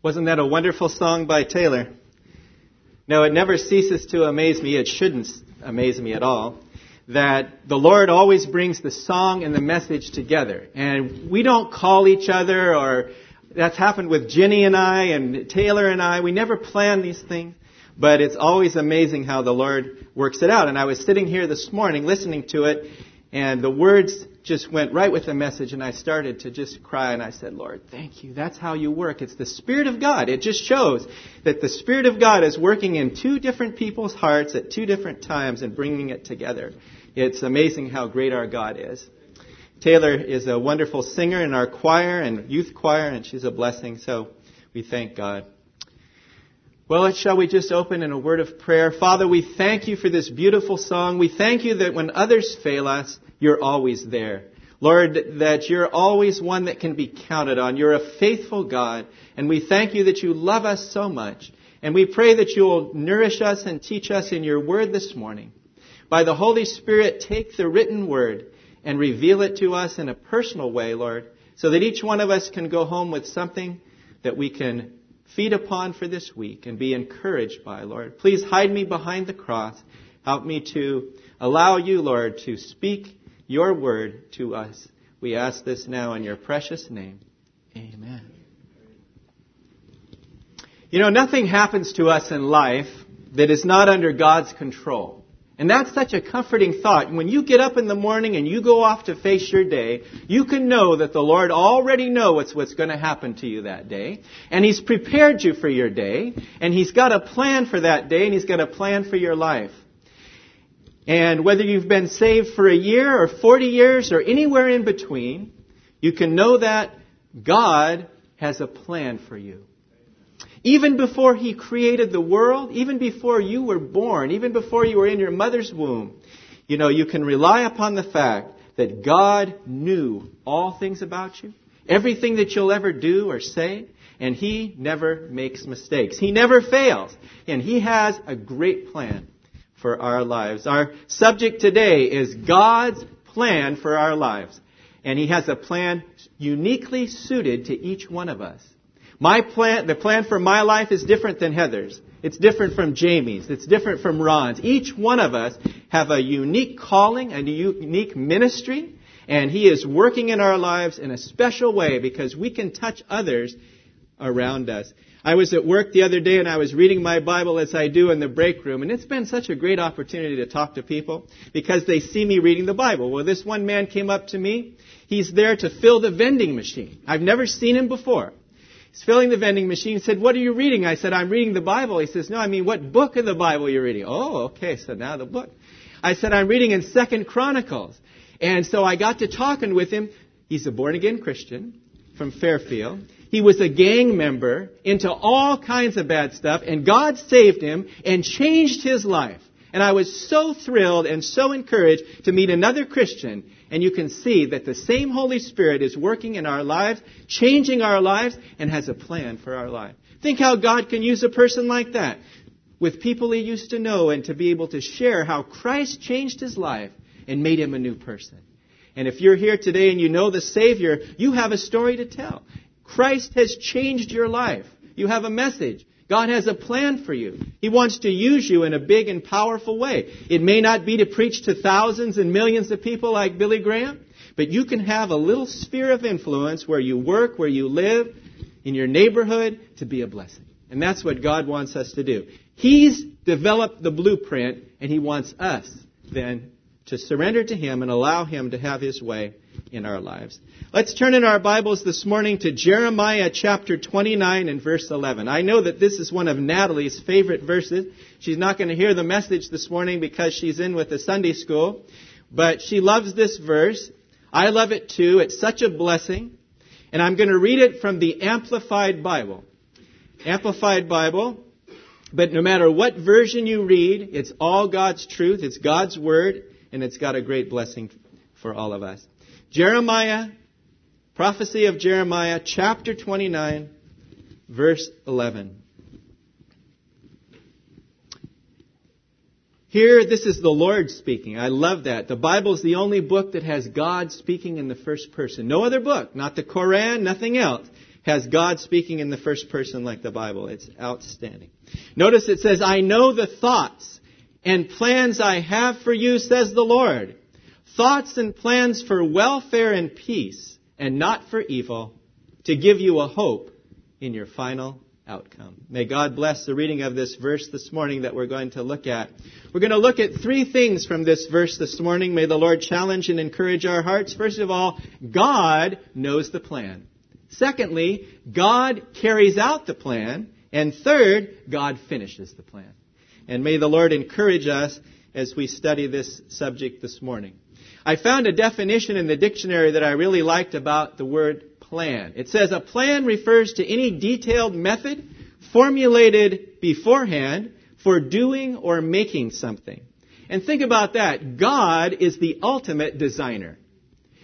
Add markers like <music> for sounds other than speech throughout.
Wasn't that a wonderful song by Taylor? No, it never ceases to amaze me. It shouldn't amaze me at all. That the Lord always brings the song and the message together. And we don't call each other or that's happened with Jenny and I and Taylor and I. We never plan these things. But it's always amazing how the Lord works it out. And I was sitting here this morning listening to it and the words just went right with the message, and I started to just cry, and I said, Lord, thank you. That's how you work. It's the Spirit of God. It just shows that the Spirit of God is working in two different people's hearts at two different times and bringing it together. It's amazing how great our God is. Taylor is a wonderful singer in our choir and youth choir, and she's a blessing, so we thank God. Well, shall we just open in a word of prayer? Father, we thank you for this beautiful song. We thank you that when others fail us, you're always there. Lord, that you're always one that can be counted on. You're a faithful God, and we thank you that you love us so much. And we pray that you will nourish us and teach us in your word this morning. By the Holy Spirit, take the written word and reveal it to us in a personal way, Lord, so that each one of us can go home with something that we can feed upon for this week and be encouraged by, Lord. Please hide me behind the cross. Help me to allow you, Lord, to speak your word to us. We ask this now in your precious name. Amen. You know, nothing happens to us in life that is not under God's control. And that's such a comforting thought. When you get up in the morning and you go off to face your day, you can know that the Lord already knows what's going to happen to you that day. And He's prepared you for your day. And He's got a plan for that day and He's got a plan for your life. And whether you've been saved for a year or 40 years or anywhere in between, you can know that God has a plan for you. Even before He created the world, even before you were born, even before you were in your mother's womb, you know, you can rely upon the fact that God knew all things about you, everything that you'll ever do or say, and He never makes mistakes. He never fails. And He has a great plan for our lives. Our subject today is God's plan for our lives. And He has a plan uniquely suited to each one of us. My plan, the plan for my life is different than Heather's. It's different from Jamie's. It's different from Ron's. Each one of us have a unique calling, a unique ministry, and He is working in our lives in a special way because we can touch others around us. I was at work the other day and I was reading my Bible as I do in the break room, and it's been such a great opportunity to talk to people because they see me reading the Bible. Well, this one man came up to me. He's there to fill the vending machine. I've never seen him before. He's filling the vending machine. He said, What are you reading? I said, I'm reading the Bible. He says, No, I mean, what book of the Bible are you're reading? Oh, okay, so now the book. I said, I'm reading in Second Chronicles. And so I got to talking with him. He's a born again Christian from Fairfield. He was a gang member into all kinds of bad stuff, and God saved him and changed his life. And I was so thrilled and so encouraged to meet another Christian. And you can see that the same Holy Spirit is working in our lives, changing our lives, and has a plan for our life. Think how God can use a person like that with people he used to know and to be able to share how Christ changed his life and made him a new person. And if you're here today and you know the Savior, you have a story to tell. Christ has changed your life. You have a message. God has a plan for you. He wants to use you in a big and powerful way. It may not be to preach to thousands and millions of people like Billy Graham, but you can have a little sphere of influence where you work, where you live, in your neighborhood to be a blessing. And that's what God wants us to do. He's developed the blueprint, and He wants us then to surrender to Him and allow Him to have His way in our lives. Let's turn in our Bibles this morning to Jeremiah chapter 29 and verse 11. I know that this is one of Natalie's favorite verses. She's not going to hear the message this morning because she's in with the Sunday school, but she loves this verse. I love it too. It's such a blessing. And I'm going to read it from the Amplified Bible. Amplified Bible. But no matter what version you read, it's all God's truth, it's God's Word, and it's got a great blessing for all of us. Jeremiah, prophecy of Jeremiah, chapter 29, verse 11. Here, this is the Lord speaking. I love that. The Bible is the only book that has God speaking in the first person. No other book, not the Koran, nothing else, has God speaking in the first person like the Bible. It's outstanding. Notice it says, I know the thoughts and plans I have for you, says the Lord. Thoughts and plans for welfare and peace, and not for evil, to give you a hope in your final outcome. May God bless the reading of this verse this morning that we're going to look at. We're going to look at three things from this verse this morning. May the Lord challenge and encourage our hearts. First of all, God knows the plan. Secondly, God carries out the plan. And third, God finishes the plan. And may the Lord encourage us as we study this subject this morning. I found a definition in the dictionary that I really liked about the word plan. It says a plan refers to any detailed method formulated beforehand for doing or making something. And think about that. God is the ultimate designer.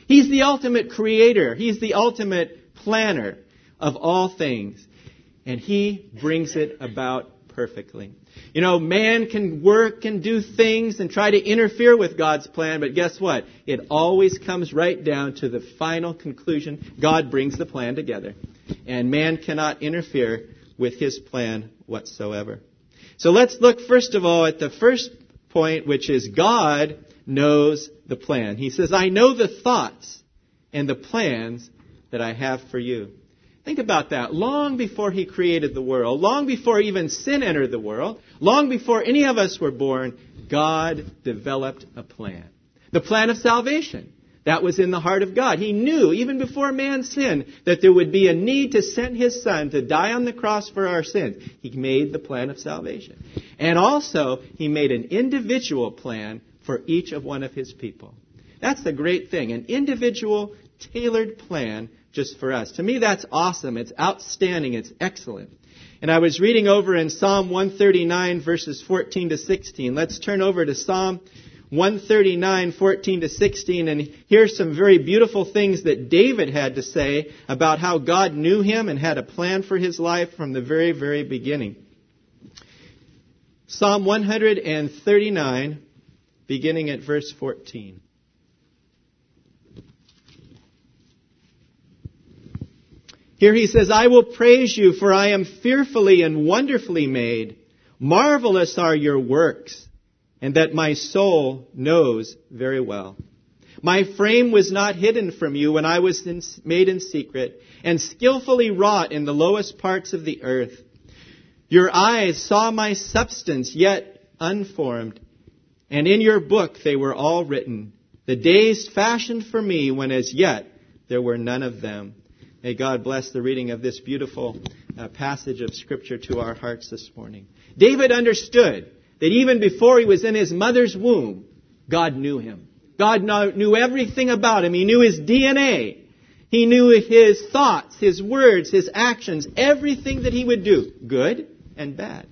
He's the ultimate creator. He's the ultimate planner of all things. And He brings it about perfectly. You know, man can work and do things and try to interfere with God's plan, but guess what? It always comes right down to the final conclusion. God brings the plan together. And man cannot interfere with his plan whatsoever. So let's look first of all at the first point, which is God knows the plan. He says, I know the thoughts and the plans that I have for you. Think about that. Long before he created the world, long before even sin entered the world, long before any of us were born, God developed a plan. The plan of salvation. That was in the heart of God. He knew, even before man sinned, that there would be a need to send his son to die on the cross for our sins. He made the plan of salvation. And also, he made an individual plan for each of one of his people. That's the great thing. An individual, tailored plan just for us. To me, that's awesome. It's outstanding. It's excellent. And I was reading over in Psalm 139 verses 14 to 16. Let's turn over to Psalm 139, 14 to 16, and here's some very beautiful things that David had to say about how God knew him and had a plan for his life from the very, very beginning. Psalm 139, beginning at verse 14. Here he says, I will praise you, for I am fearfully and wonderfully made. Marvelous are your works, and that my soul knows very well. My frame was not hidden from you when I was in, made in secret, and skillfully wrought in the lowest parts of the earth. Your eyes saw my substance, yet unformed, and in your book they were all written, the days fashioned for me when as yet there were none of them. May God bless the reading of this beautiful uh, passage of Scripture to our hearts this morning. David understood that even before he was in his mother's womb, God knew him. God knew everything about him. He knew his DNA. He knew his thoughts, his words, his actions, everything that he would do, good and bad.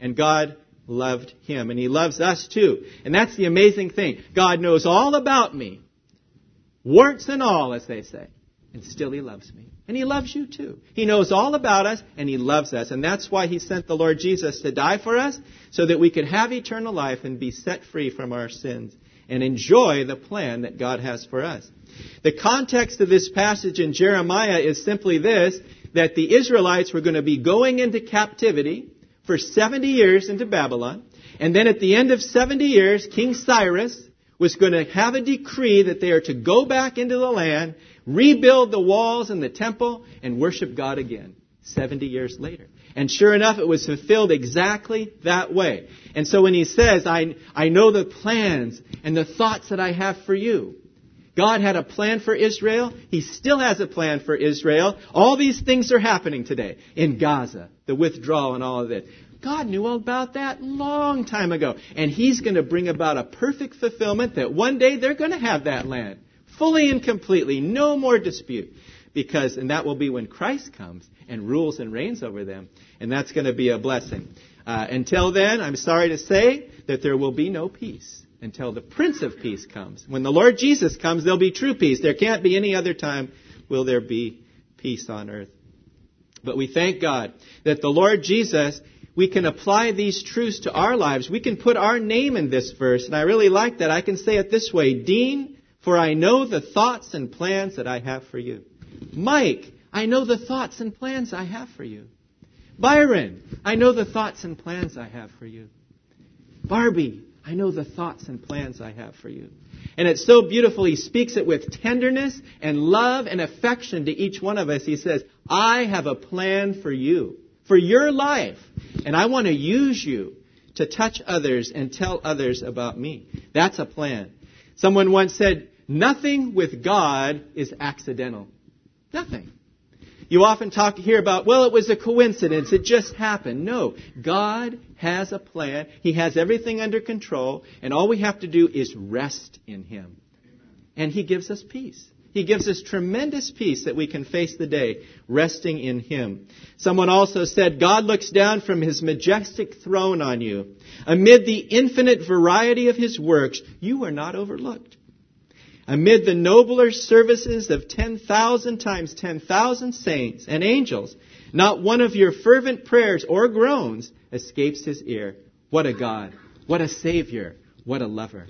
And God loved him, and he loves us too. And that's the amazing thing. God knows all about me, warts and all, as they say. And still he loves me. And he loves you too. He knows all about us and he loves us. And that's why he sent the Lord Jesus to die for us so that we could have eternal life and be set free from our sins and enjoy the plan that God has for us. The context of this passage in Jeremiah is simply this, that the Israelites were going to be going into captivity for 70 years into Babylon. And then at the end of 70 years, King Cyrus was going to have a decree that they are to go back into the land rebuild the walls and the temple, and worship God again 70 years later. And sure enough, it was fulfilled exactly that way. And so when he says, I, I know the plans and the thoughts that I have for you, God had a plan for Israel. He still has a plan for Israel. All these things are happening today in Gaza, the withdrawal and all of it. God knew all about that long time ago. And He's going to bring about a perfect fulfillment that one day they're going to have that land fully and completely, no more dispute. Because, and that will be when Christ comes and rules and reigns over them. And that's going to be a blessing. Uh, until then, I'm sorry to say that there will be no peace until the Prince of Peace comes. When the Lord Jesus comes, there'll be true peace. There can't be any other time will there be peace on earth. But we thank God that the Lord Jesus, we can apply these truths to our lives. We can put our name in this verse. And I really like that. I can say it this way Dean for I know the thoughts and plans that I have for you. Mike, I know the thoughts and plans I have for you. Byron, I know the thoughts and plans I have for you. Barbie, I know the thoughts and plans I have for you. And it's so beautiful. He speaks it with tenderness and love and affection to each one of us. He says, I have a plan for you, for your life, and I want to use you to touch others and tell others about me. That's a plan. Someone once said, nothing with God is accidental. Nothing. You often talk here about, well, it was a coincidence. It just happened. No. God has a plan. He has everything under control. And all we have to do is rest in Him. And He gives us peace. He gives us tremendous peace that we can face the day resting in Him. Someone also said, God looks down from His majestic throne on you. Amid the infinite variety of His works, you are not overlooked. Amid the nobler services of 10,000 times 10,000 saints and angels, not one of your fervent prayers or groans escapes His ear. What a God. What a Savior. What a lover.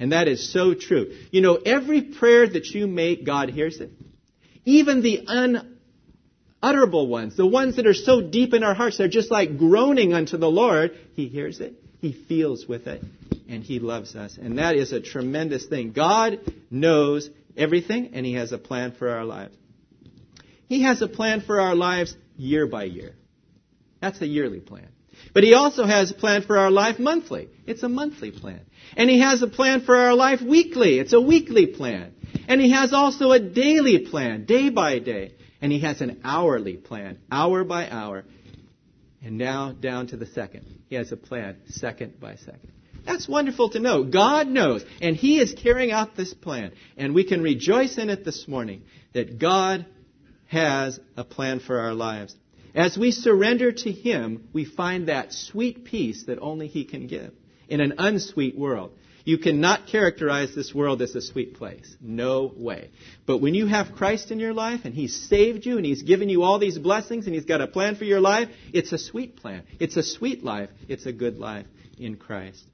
And that is so true. You know, every prayer that you make, God hears it. Even the unutterable ones, the ones that are so deep in our hearts, they're just like groaning unto the Lord. He hears it. He feels with it. And He loves us. And that is a tremendous thing. God knows everything and He has a plan for our lives. He has a plan for our lives year by year. That's a yearly plan. But He also has a plan for our life monthly. It's a monthly plan. And He has a plan for our life weekly. It's a weekly plan. And He has also a daily plan, day by day. And He has an hourly plan, hour by hour. And now down to the second. He has a plan, second by second. That's wonderful to know. God knows. And He is carrying out this plan. And we can rejoice in it this morning that God has a plan for our lives. As we surrender to Him, we find that sweet peace that only He can give in an unsweet world. You cannot characterize this world as a sweet place. No way. But when you have Christ in your life and He's saved you and He's given you all these blessings and He's got a plan for your life, it's a sweet plan. It's a sweet life. It's a good life in Christ.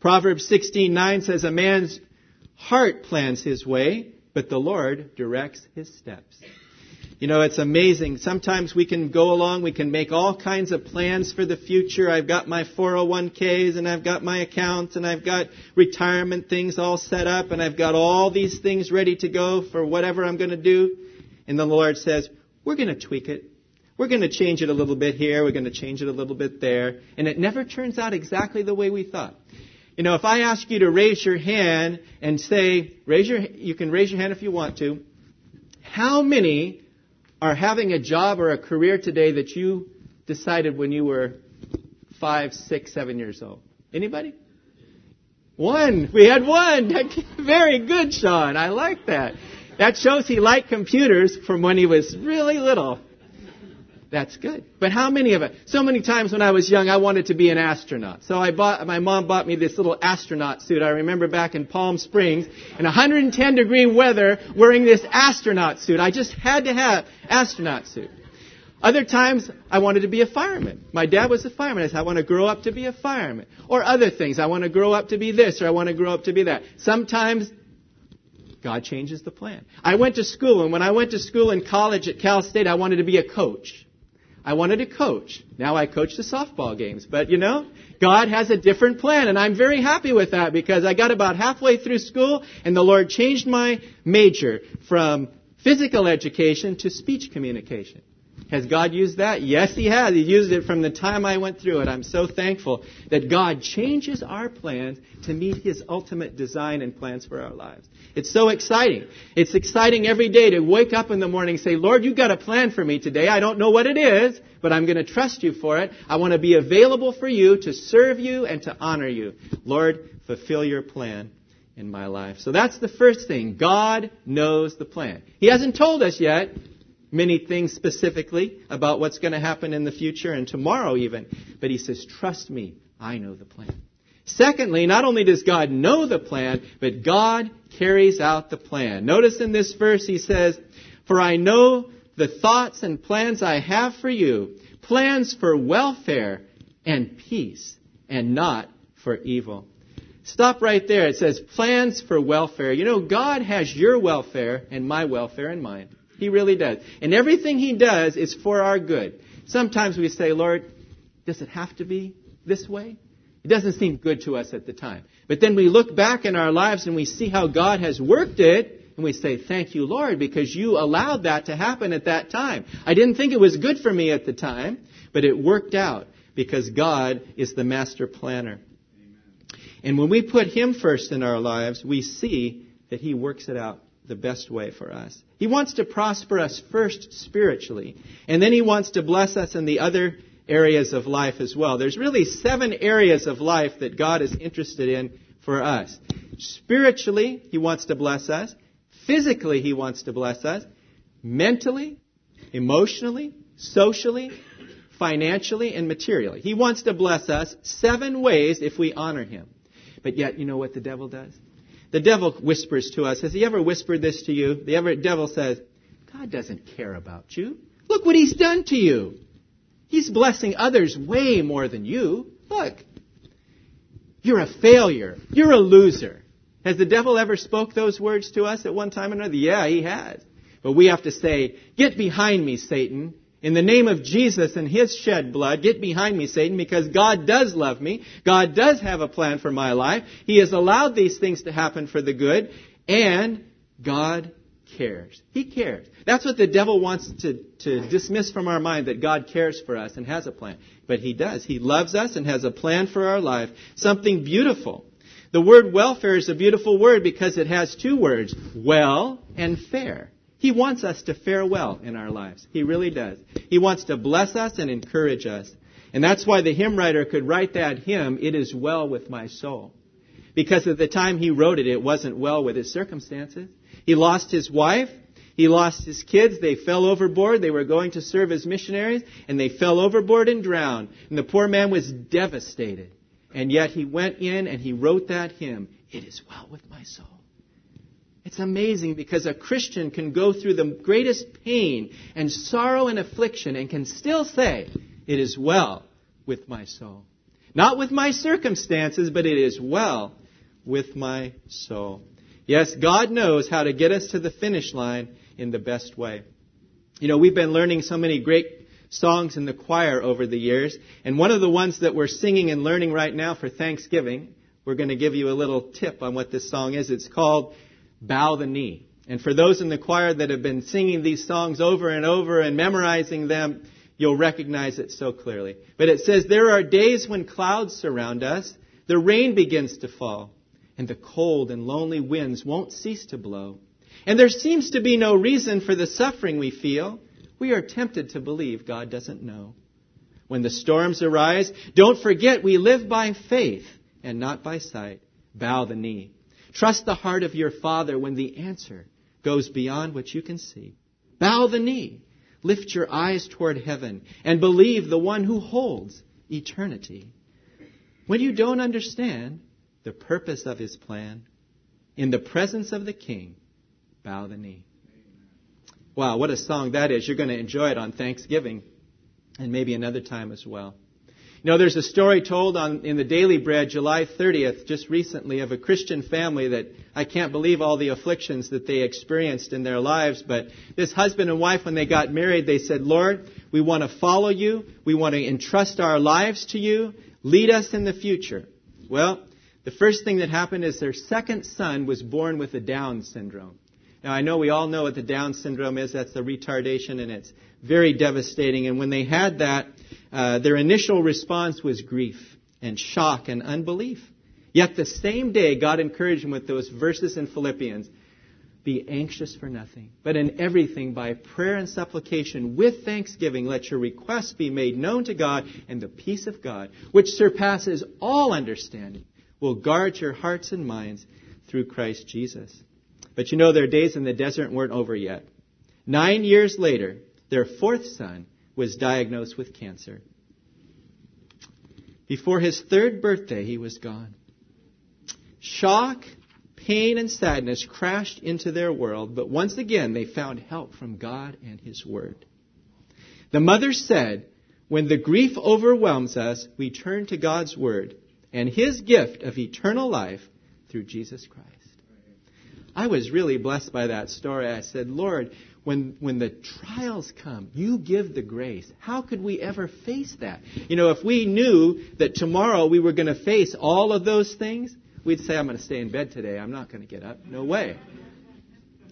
Proverbs 16:9 says, "A man's heart plans his way, but the Lord directs his steps." You know, it's amazing. Sometimes we can go along, we can make all kinds of plans for the future. I've got my 401ks and I've got my accounts and I've got retirement things all set up and I've got all these things ready to go for whatever I'm going to do. And the Lord says, we're going to tweak it. We're going to change it a little bit here. We're going to change it a little bit there. And it never turns out exactly the way we thought. You know, if I ask you to raise your hand and say, raise your, you can raise your hand if you want to. How many are having a job or a career today that you decided when you were five, six, seven years old? Anybody? One. We had one. <laughs> Very good, Sean. I like that. That shows he liked computers from when he was really little. That's good. But how many of it? So many times when I was young, I wanted to be an astronaut. So I bought, my mom bought me this little astronaut suit. I remember back in Palm Springs in 110 degree weather wearing this astronaut suit. I just had to have astronaut suit. Other times, I wanted to be a fireman. My dad was a fireman. I said, I want to grow up to be a fireman. Or other things. I want to grow up to be this, or I want to grow up to be that. Sometimes, God changes the plan. I went to school, and when I went to school in college at Cal State, I wanted to be a coach. I wanted to coach. Now I coach the softball games. But you know, God has a different plan and I'm very happy with that because I got about halfway through school and the Lord changed my major from physical education to speech communication. Has God used that? Yes, He has. He used it from the time I went through it. I'm so thankful that God changes our plans to meet His ultimate design and plans for our lives. It's so exciting. It's exciting every day to wake up in the morning and say, Lord, you've got a plan for me today. I don't know what it is, but I'm going to trust you for it. I want to be available for you to serve you and to honor you. Lord, fulfill your plan in my life. So that's the first thing. God knows the plan. He hasn't told us yet, many things specifically about what's going to happen in the future and tomorrow even. But he says, trust me, I know the plan. Secondly, not only does God know the plan, but God carries out the plan. Notice in this verse he says, For I know the thoughts and plans I have for you, plans for welfare and peace, and not for evil. Stop right there. It says plans for welfare. You know, God has your welfare and my welfare in mind. He really does. And everything He does is for our good. Sometimes we say, Lord, does it have to be this way? It doesn't seem good to us at the time. But then we look back in our lives and we see how God has worked it, and we say, Thank you, Lord, because you allowed that to happen at that time. I didn't think it was good for me at the time, but it worked out because God is the master planner. And when we put Him first in our lives, we see that He works it out the best way for us. He wants to prosper us first spiritually, and then He wants to bless us in the other areas of life as well. There's really seven areas of life that God is interested in for us. Spiritually, He wants to bless us. Physically, He wants to bless us. Mentally, emotionally, socially, financially, and materially. He wants to bless us seven ways if we honor Him. But yet, you know what the devil does? The devil whispers to us. Has he ever whispered this to you? The ever, devil says, God doesn't care about you. Look what he's done to you. He's blessing others way more than you. Look. You're a failure. You're a loser. Has the devil ever spoke those words to us at one time or another? Yeah, he has. But we have to say, get behind me, Satan. In the name of Jesus and His shed blood, get behind me, Satan, because God does love me. God does have a plan for my life. He has allowed these things to happen for the good, and God cares. He cares. That's what the devil wants to, to dismiss from our mind, that God cares for us and has a plan. But He does. He loves us and has a plan for our life. Something beautiful. The word welfare is a beautiful word because it has two words, well and fair. He wants us to fare well in our lives. He really does. He wants to bless us and encourage us. And that's why the hymn writer could write that hymn, It is well with my soul. Because at the time he wrote it, it wasn't well with his circumstances. He lost his wife. He lost his kids. They fell overboard. They were going to serve as missionaries, and they fell overboard and drowned. And the poor man was devastated. And yet he went in and he wrote that hymn, It is well with my soul. It's amazing because a Christian can go through the greatest pain and sorrow and affliction and can still say, It is well with my soul. Not with my circumstances, but it is well with my soul. Yes, God knows how to get us to the finish line in the best way. You know, we've been learning so many great songs in the choir over the years, and one of the ones that we're singing and learning right now for Thanksgiving, we're going to give you a little tip on what this song is. It's called bow the knee. And for those in the choir that have been singing these songs over and over and memorizing them, you'll recognize it so clearly. But it says, There are days when clouds surround us, the rain begins to fall, and the cold and lonely winds won't cease to blow. And there seems to be no reason for the suffering we feel. We are tempted to believe God doesn't know. When the storms arise, don't forget we live by faith and not by sight. Bow the knee. Trust the heart of your Father when the answer goes beyond what you can see. Bow the knee. Lift your eyes toward heaven and believe the one who holds eternity. When you don't understand the purpose of his plan, in the presence of the king, bow the knee. Wow, what a song that is. You're going to enjoy it on Thanksgiving and maybe another time as well. You know, there's a story told on, in the Daily Bread, July 30th, just recently, of a Christian family that I can't believe all the afflictions that they experienced in their lives. But this husband and wife, when they got married, they said, Lord, we want to follow you. We want to entrust our lives to you. Lead us in the future. Well, the first thing that happened is their second son was born with a Down syndrome. Now, I know we all know what the Down syndrome is. That's the retardation, and it's very devastating. And when they had that, uh, their initial response was grief and shock and unbelief. Yet the same day, God encouraged them with those verses in Philippians Be anxious for nothing, but in everything by prayer and supplication with thanksgiving, let your requests be made known to God, and the peace of God, which surpasses all understanding, will guard your hearts and minds through Christ Jesus. But you know, their days in the desert weren't over yet. Nine years later, their fourth son was diagnosed with cancer. Before his third birthday, he was gone. Shock, pain, and sadness crashed into their world, but once again they found help from God and His Word. The mother said, When the grief overwhelms us, we turn to God's Word and His gift of eternal life through Jesus Christ. I was really blessed by that story. I said, Lord, when, when the trials come, you give the grace. How could we ever face that? You know, if we knew that tomorrow we were going to face all of those things, we'd say, I'm going to stay in bed today. I'm not going to get up. No way.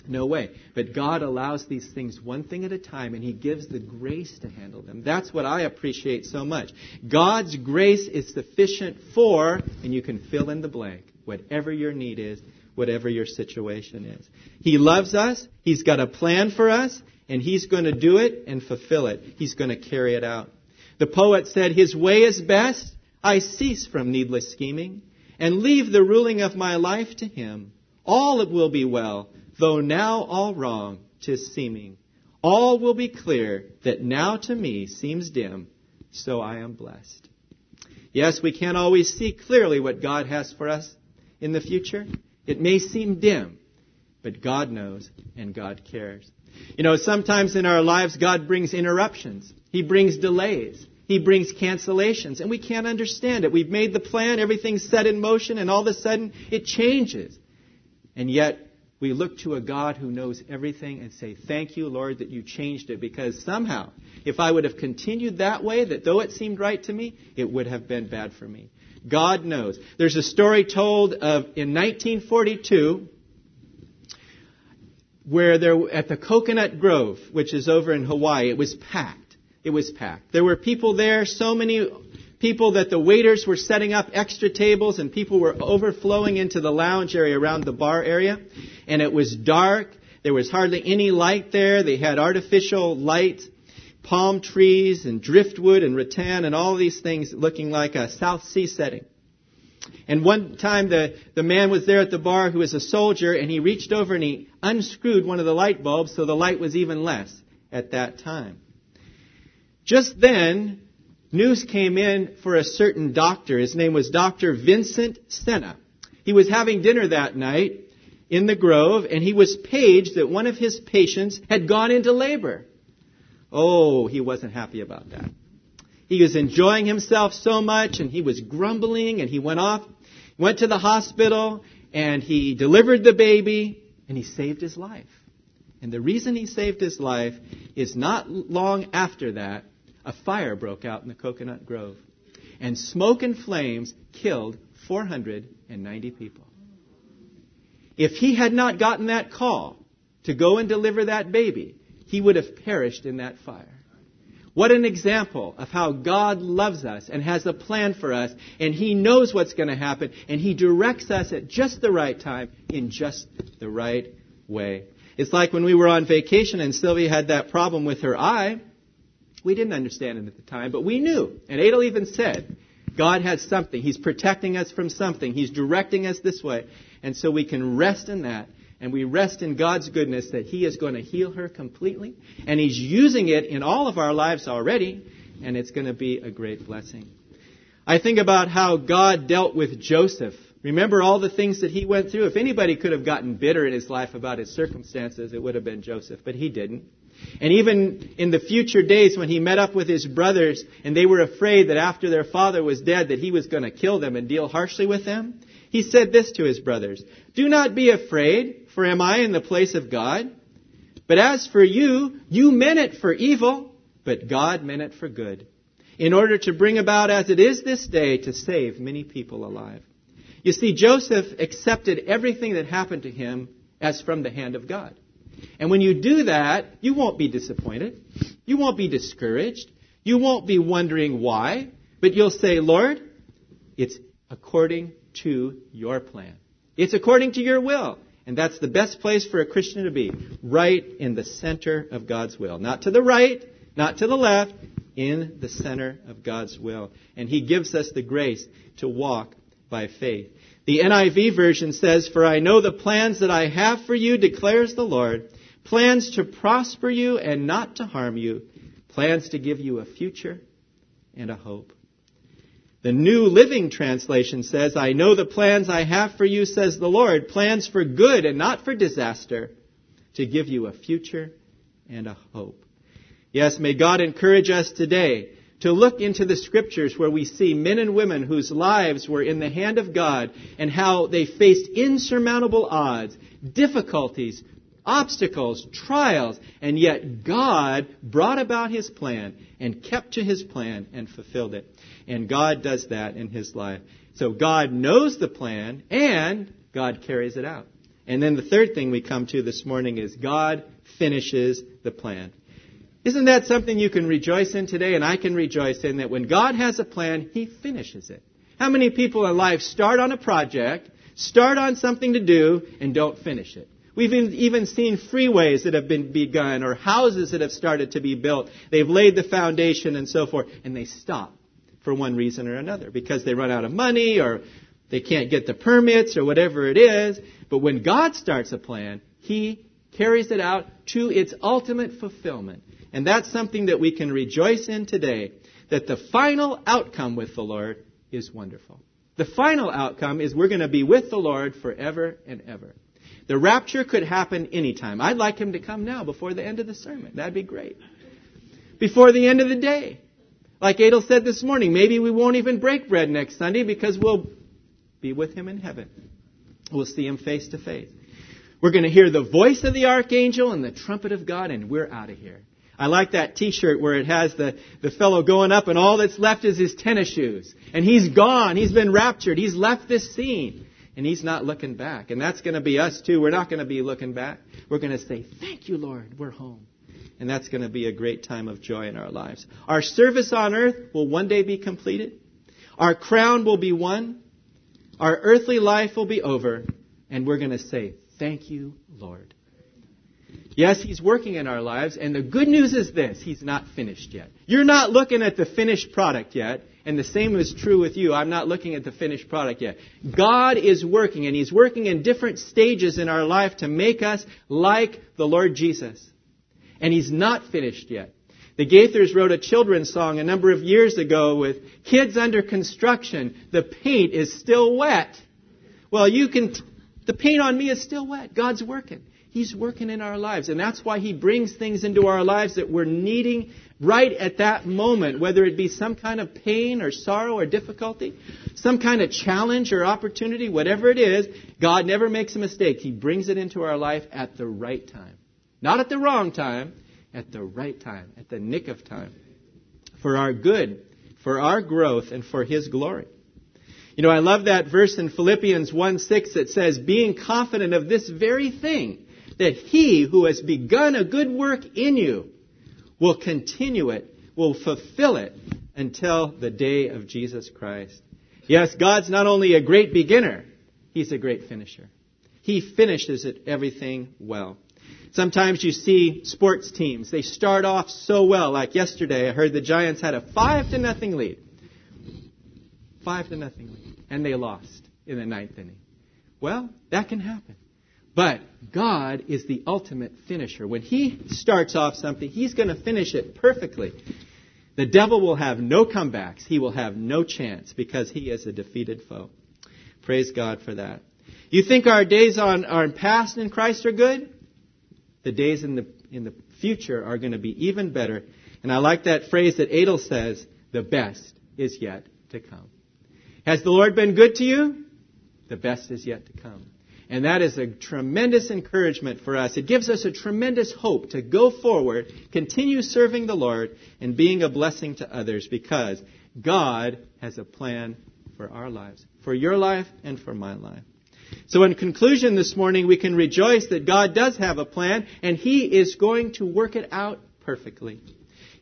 No way. But God allows these things one thing at a time, and He gives the grace to handle them. That's what I appreciate so much. God's grace is sufficient for, and you can fill in the blank, whatever your need is, whatever your situation is. He loves us, He's got a plan for us, and He's going to do it and fulfill it. He's going to carry it out. The poet said, His way is best. I cease from needless scheming and leave the ruling of my life to Him. All it will be well though now all wrong, tis seeming. All will be clear that now to me seems dim, so I am blessed. Yes, we can't always see clearly what God has for us in the future. It may seem dim, but God knows and God cares. You know, sometimes in our lives, God brings interruptions. He brings delays. He brings cancellations, and we can't understand it. We've made the plan, everything's set in motion, and all of a sudden it changes. And yet, we look to a God who knows everything and say, Thank you, Lord, that you changed it. Because somehow, if I would have continued that way, that though it seemed right to me, it would have been bad for me. God knows. There's a story told of in 1942 where there, at the Coconut Grove, which is over in Hawaii, it was packed. It was packed. There were people there, so many people that the waiters were setting up extra tables and people were overflowing into the lounge area around the bar area. And it was dark. There was hardly any light there. They had artificial light, palm trees and driftwood and rattan and all these things looking like a South Sea setting. And one time the, the man was there at the bar who was a soldier and he reached over and he unscrewed one of the light bulbs so the light was even less at that time. Just then, news came in for a certain doctor. His name was Dr. Vincent Senna. He was having dinner that night in the grove, and he was paged that one of his patients had gone into labor. Oh, he wasn't happy about that. He was enjoying himself so much, and he was grumbling, and he went off, went to the hospital, and he delivered the baby, and he saved his life. And the reason he saved his life is not long after that, a fire broke out in the coconut grove. And smoke and flames killed 490 people. If he had not gotten that call to go and deliver that baby, he would have perished in that fire. What an example of how God loves us and has a plan for us, and He knows what's going to happen, and He directs us at just the right time in just the right way. It's like when we were on vacation and Sylvia had that problem with her eye. We didn't understand it at the time, but we knew. And Adel even said, God has something. He's protecting us from something. He's directing us this way. And so we can rest in that. And we rest in God's goodness that He is going to heal her completely. And He's using it in all of our lives already. And it's going to be a great blessing. I think about how God dealt with Joseph. Remember all the things that he went through? If anybody could have gotten bitter in his life about his circumstances, it would have been Joseph, but he didn't. And even in the future days when he met up with his brothers and they were afraid that after their father was dead that he was going to kill them and deal harshly with them, he said this to his brothers, Do not be afraid, for am I in the place of God? But as for you, you meant it for evil, but God meant it for good, in order to bring about as it is this day to save many people alive. You see, Joseph accepted everything that happened to him as from the hand of God. And when you do that, you won't be disappointed. You won't be discouraged. You won't be wondering why. But you'll say, Lord, it's according to your plan. It's according to your will. And that's the best place for a Christian to be. Right in the center of God's will. Not to the right, not to the left, in the center of God's will. And He gives us the grace to walk by faith. The NIV version says, For I know the plans that I have for you, declares the Lord, plans to prosper you and not to harm you, plans to give you a future and a hope. The New Living Translation says, I know the plans I have for you, says the Lord, plans for good and not for disaster, to give you a future and a hope. Yes, may God encourage us today to look into the scriptures where we see men and women whose lives were in the hand of God and how they faced insurmountable odds, difficulties, obstacles, trials, and yet God brought about his plan and kept to his plan and fulfilled it. And God does that in his life. So God knows the plan and God carries it out. And then the third thing we come to this morning is God finishes the plan. Isn't that something you can rejoice in today? And I can rejoice in that when God has a plan, He finishes it. How many people in life start on a project, start on something to do, and don't finish it? We've even seen freeways that have been begun or houses that have started to be built. They've laid the foundation and so forth, and they stop for one reason or another because they run out of money or they can't get the permits or whatever it is. But when God starts a plan, He carries it out to its ultimate fulfillment. And that's something that we can rejoice in today, that the final outcome with the Lord is wonderful. The final outcome is we're going to be with the Lord forever and ever. The rapture could happen anytime. I'd like him to come now before the end of the sermon. That'd be great. Before the end of the day. Like Adel said this morning, maybe we won't even break bread next Sunday because we'll be with him in heaven. We'll see him face to face. We're going to hear the voice of the archangel and the trumpet of God, and we're out of here. I like that t-shirt where it has the, the fellow going up and all that's left is his tennis shoes. And he's gone. He's been raptured. He's left this scene and he's not looking back. And that's going to be us too. We're not going to be looking back. We're going to say, Thank you, Lord. We're home. And that's going to be a great time of joy in our lives. Our service on earth will one day be completed. Our crown will be won. Our earthly life will be over. And we're going to say, Thank you, Lord. Yes, He's working in our lives, and the good news is this He's not finished yet. You're not looking at the finished product yet. And the same is true with you. I'm not looking at the finished product yet. God is working, and He's working in different stages in our life to make us like the Lord Jesus. And He's not finished yet. The Gaithers wrote a children's song a number of years ago with kids under construction. The paint is still wet. Well, you can, the paint on me is still wet. God's working. He's working in our lives. And that's why He brings things into our lives that we're needing right at that moment, whether it be some kind of pain or sorrow or difficulty, some kind of challenge or opportunity, whatever it is, God never makes a mistake. He brings it into our life at the right time. Not at the wrong time, at the right time, at the nick of time. For our good, for our growth, and for His glory. You know, I love that verse in Philippians 1 6 that says, being confident of this very thing, that he who has begun a good work in you will continue it, will fulfill it until the day of Jesus Christ. Yes, God's not only a great beginner, he's a great finisher. He finishes it everything well. Sometimes you see sports teams, they start off so well. Like yesterday, I heard the Giants had a five to nothing lead. Five to nothing lead. And they lost in the ninth inning. Well, that can happen. But God is the ultimate finisher. When He starts off something, He's going to finish it perfectly. The devil will have no comebacks. He will have no chance because he is a defeated foe. Praise God for that. You think our days on our past in Christ are good? The days in the in the future are going to be even better. And I like that phrase that Adel says, the best is yet to come. Has the Lord been good to you? The best is yet to come. And that is a tremendous encouragement for us. It gives us a tremendous hope to go forward, continue serving the Lord, and being a blessing to others because God has a plan for our lives, for your life and for my life. So in conclusion this morning, we can rejoice that God does have a plan and He is going to work it out perfectly.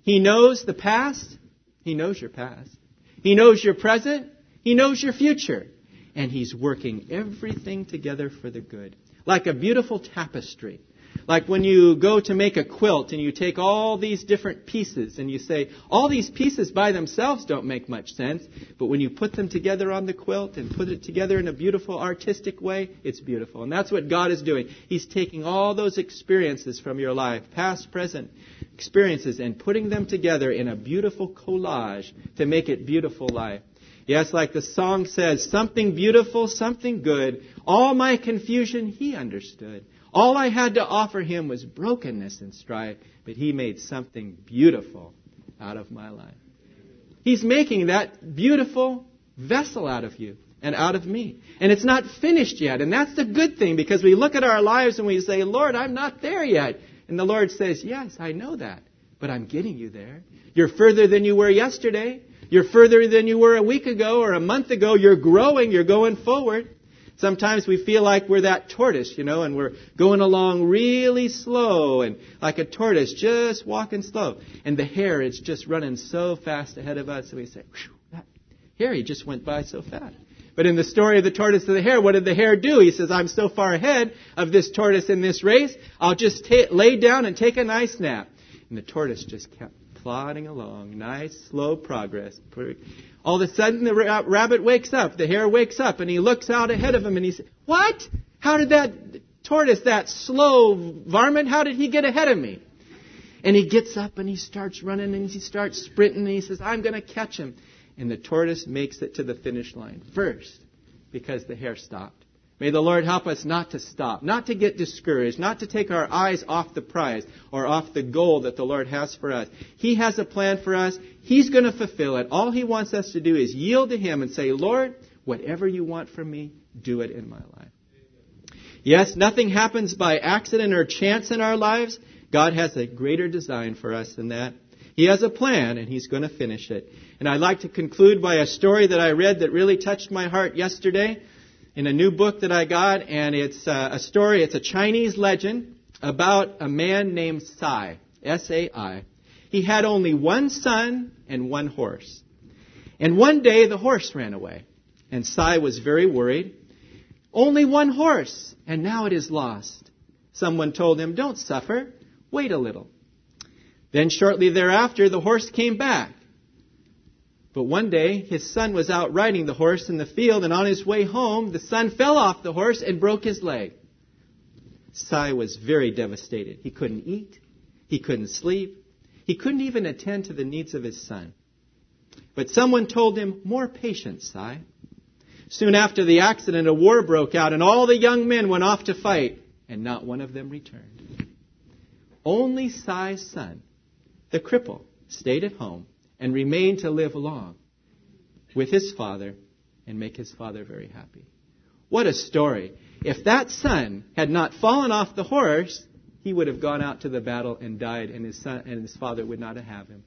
He knows the past. He knows your past. He knows your present. He knows your future and He's working everything together for the good. Like a beautiful tapestry. Like when you go to make a quilt and you take all these different pieces and you say, all these pieces by themselves don't make much sense, but when you put them together on the quilt and put it together in a beautiful artistic way, it's beautiful. And that's what God is doing. He's taking all those experiences from your life, past, present experiences, and putting them together in a beautiful collage to make it beautiful life. Yes, like the song says, something beautiful, something good. All my confusion he understood. All I had to offer him was brokenness and strife, but he made something beautiful out of my life. He's making that beautiful vessel out of you. and out of me. And it's not finished yet. And that's the good thing because we look at our lives and we say, Lord, I'm not there yet. And the Lord says, Yes, I know that, but I'm getting you there. You're further than you were yesterday. You're further than you were a week ago or a month ago. You're growing. You're going forward. Sometimes we feel like we're that tortoise, you know, and we're going along really slow and like a tortoise, just walking slow. And the hare is just running so fast ahead of us, and we say, Whew, that hare, he just went by so fast. But in the story of the tortoise and the hare, what did the hare do? He says, I'm so far ahead of this tortoise in this race, I'll just lay down and take a nice nap. And the tortoise just kept plodding along, nice, slow progress. All of a sudden, the rabbit wakes up, the hare wakes up, and he looks out ahead of him and he says, What? How did that tortoise, that slow varmint, how did he get ahead of me? And he gets up and he starts running and he starts sprinting and he says, I'm going to catch him. And the tortoise makes it to the finish line first because the hare stopped. May the Lord help us not to stop, not to get discouraged, not to take our eyes off the prize or off the goal that the Lord has for us. He has a plan for us. He's going to fulfill it. All He wants us to do is yield to Him and say, Lord, whatever you want from me, do it in my life. Yes, nothing happens by accident or chance in our lives. God has a greater design for us than that. He has a plan, and He's going to finish it. And I'd like to conclude by a story that I read that really touched my heart yesterday in a new book that I got, and it's uh, a story, it's a Chinese legend about a man named Sai, S-A-I. He had only one son and one horse. And one day the horse ran away, and Sai was very worried. Only one horse, and now it is lost. Someone told him, Don't suffer, wait a little. Then shortly thereafter, the horse came back. But one day, his son was out riding the horse in the field, and on his way home, the son fell off the horse and broke his leg. Sai was very devastated. He couldn't eat. He couldn't sleep. He couldn't even attend to the needs of his son. But someone told him, More patience, Sai. Soon after the accident, a war broke out, and all the young men went off to fight, and not one of them returned. Only Sai's son, the cripple stayed at home and remain to live long with his father and make his father very happy. What a story. If that son had not fallen off the horse, he would have gone out to the battle and died, and his son and his father would not have him.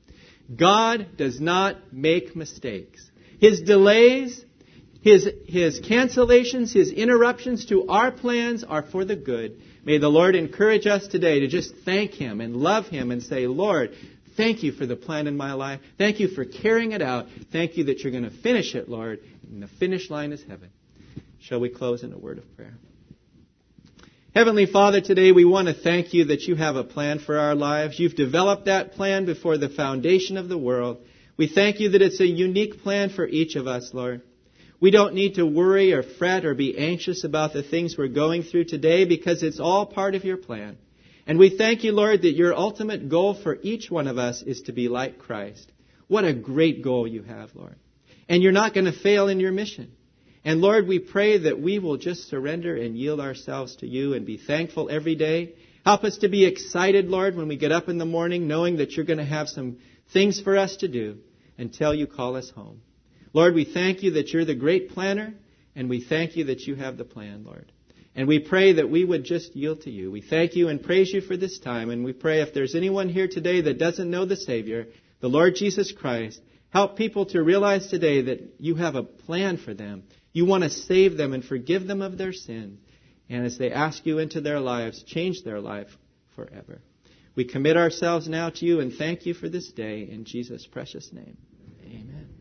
God does not make mistakes. His delays, his, his cancellations, his interruptions to our plans are for the good. May the Lord encourage us today to just thank him and love him and say, Lord, Thank you for the plan in my life. Thank you for carrying it out. Thank you that you're going to finish it, Lord. And the finish line is heaven. Shall we close in a word of prayer? Heavenly Father, today we want to thank you that you have a plan for our lives. You've developed that plan before the foundation of the world. We thank you that it's a unique plan for each of us, Lord. We don't need to worry or fret or be anxious about the things we're going through today because it's all part of your plan. And we thank you, Lord, that your ultimate goal for each one of us is to be like Christ. What a great goal you have, Lord. And you're not going to fail in your mission. And Lord, we pray that we will just surrender and yield ourselves to you and be thankful every day. Help us to be excited, Lord, when we get up in the morning, knowing that you're going to have some things for us to do until you call us home. Lord, we thank you that you're the great planner, and we thank you that you have the plan, Lord. And we pray that we would just yield to you. We thank you and praise you for this time. And we pray if there's anyone here today that doesn't know the Savior, the Lord Jesus Christ, help people to realize today that you have a plan for them. You want to save them and forgive them of their sin. And as they ask you into their lives, change their life forever. We commit ourselves now to you and thank you for this day in Jesus' precious name. Amen.